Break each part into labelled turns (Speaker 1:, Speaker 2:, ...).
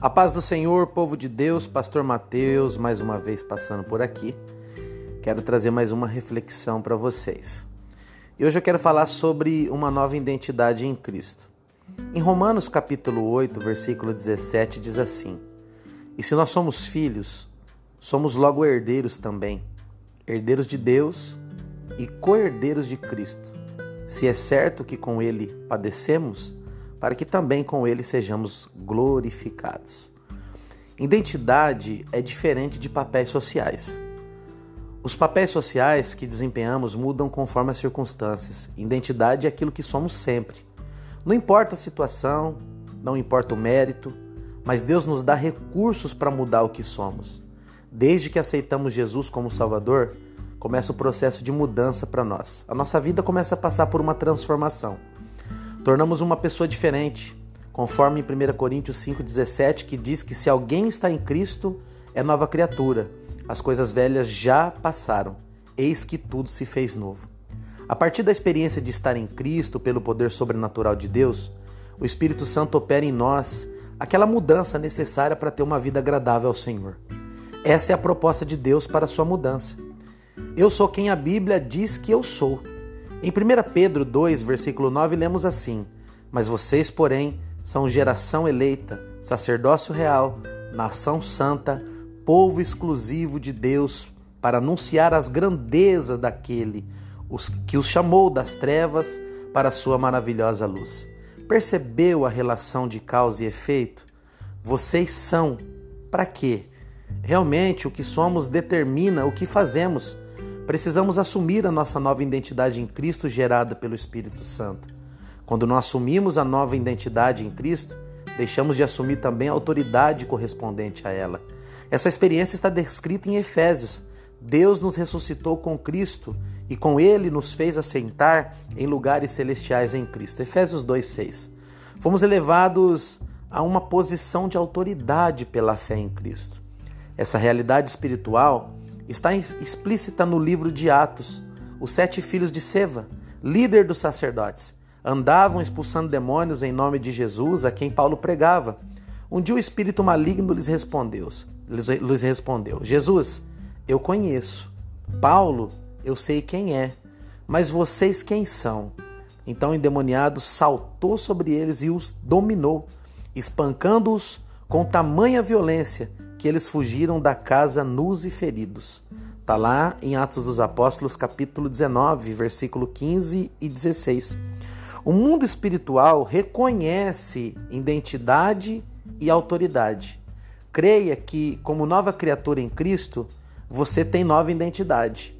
Speaker 1: A paz do Senhor, povo de Deus, Pastor Mateus, mais uma vez passando por aqui. Quero trazer mais uma reflexão para vocês. E hoje eu quero falar sobre uma nova identidade em Cristo. Em Romanos capítulo 8, versículo 17 diz assim: E se nós somos filhos, somos logo herdeiros também, herdeiros de Deus e co-herdeiros de Cristo. Se é certo que com ele padecemos, para que também com ele sejamos glorificados. Identidade é diferente de papéis sociais. Os papéis sociais que desempenhamos mudam conforme as circunstâncias. Identidade é aquilo que somos sempre. Não importa a situação, não importa o mérito, mas Deus nos dá recursos para mudar o que somos. Desde que aceitamos Jesus como Salvador, começa o processo de mudança para nós. A nossa vida começa a passar por uma transformação. Tornamos uma pessoa diferente, conforme em 1 Coríntios 5,17, que diz que se alguém está em Cristo, é nova criatura. As coisas velhas já passaram, eis que tudo se fez novo. A partir da experiência de estar em Cristo pelo poder sobrenatural de Deus, o Espírito Santo opera em nós aquela mudança necessária para ter uma vida agradável ao Senhor. Essa é a proposta de Deus para a sua mudança. Eu sou quem a Bíblia diz que eu sou. Em 1 Pedro 2, versículo 9, lemos assim: Mas vocês, porém, são geração eleita, sacerdócio real, nação santa, povo exclusivo de Deus, para anunciar as grandezas daquele os, que os chamou das trevas para a sua maravilhosa luz. Percebeu a relação de causa e efeito? Vocês são para quê? Realmente o que somos determina o que fazemos precisamos assumir a nossa nova identidade em Cristo gerada pelo Espírito Santo. Quando não assumimos a nova identidade em Cristo, deixamos de assumir também a autoridade correspondente a ela. Essa experiência está descrita em Efésios. Deus nos ressuscitou com Cristo e com ele nos fez assentar em lugares celestiais em Cristo. Efésios 2:6. Fomos elevados a uma posição de autoridade pela fé em Cristo. Essa realidade espiritual está explícita no livro de Atos. Os sete filhos de Seva, líder dos sacerdotes, andavam expulsando demônios em nome de Jesus, a quem Paulo pregava. Um dia o espírito maligno lhes respondeu, lhes respondeu: Jesus, eu conheço. Paulo, eu sei quem é. Mas vocês quem são? Então o endemoniado saltou sobre eles e os dominou, espancando-os com tamanha violência que eles fugiram da casa nus e feridos. Está lá em Atos dos Apóstolos, capítulo 19, versículo 15 e 16. O mundo espiritual reconhece identidade e autoridade. Creia que, como nova criatura em Cristo, você tem nova identidade.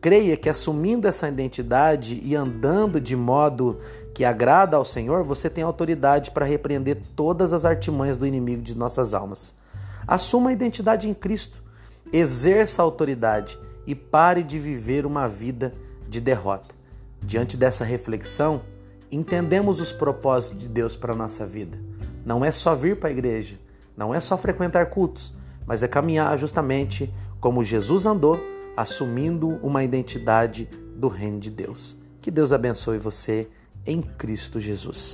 Speaker 1: Creia que assumindo essa identidade e andando de modo que agrada ao Senhor, você tem autoridade para repreender todas as artimanhas do inimigo de nossas almas. Assuma a identidade em Cristo, exerça a autoridade e pare de viver uma vida de derrota. Diante dessa reflexão, entendemos os propósitos de Deus para a nossa vida. Não é só vir para a igreja, não é só frequentar cultos, mas é caminhar justamente como Jesus andou, assumindo uma identidade do reino de Deus. Que Deus abençoe você em Cristo Jesus.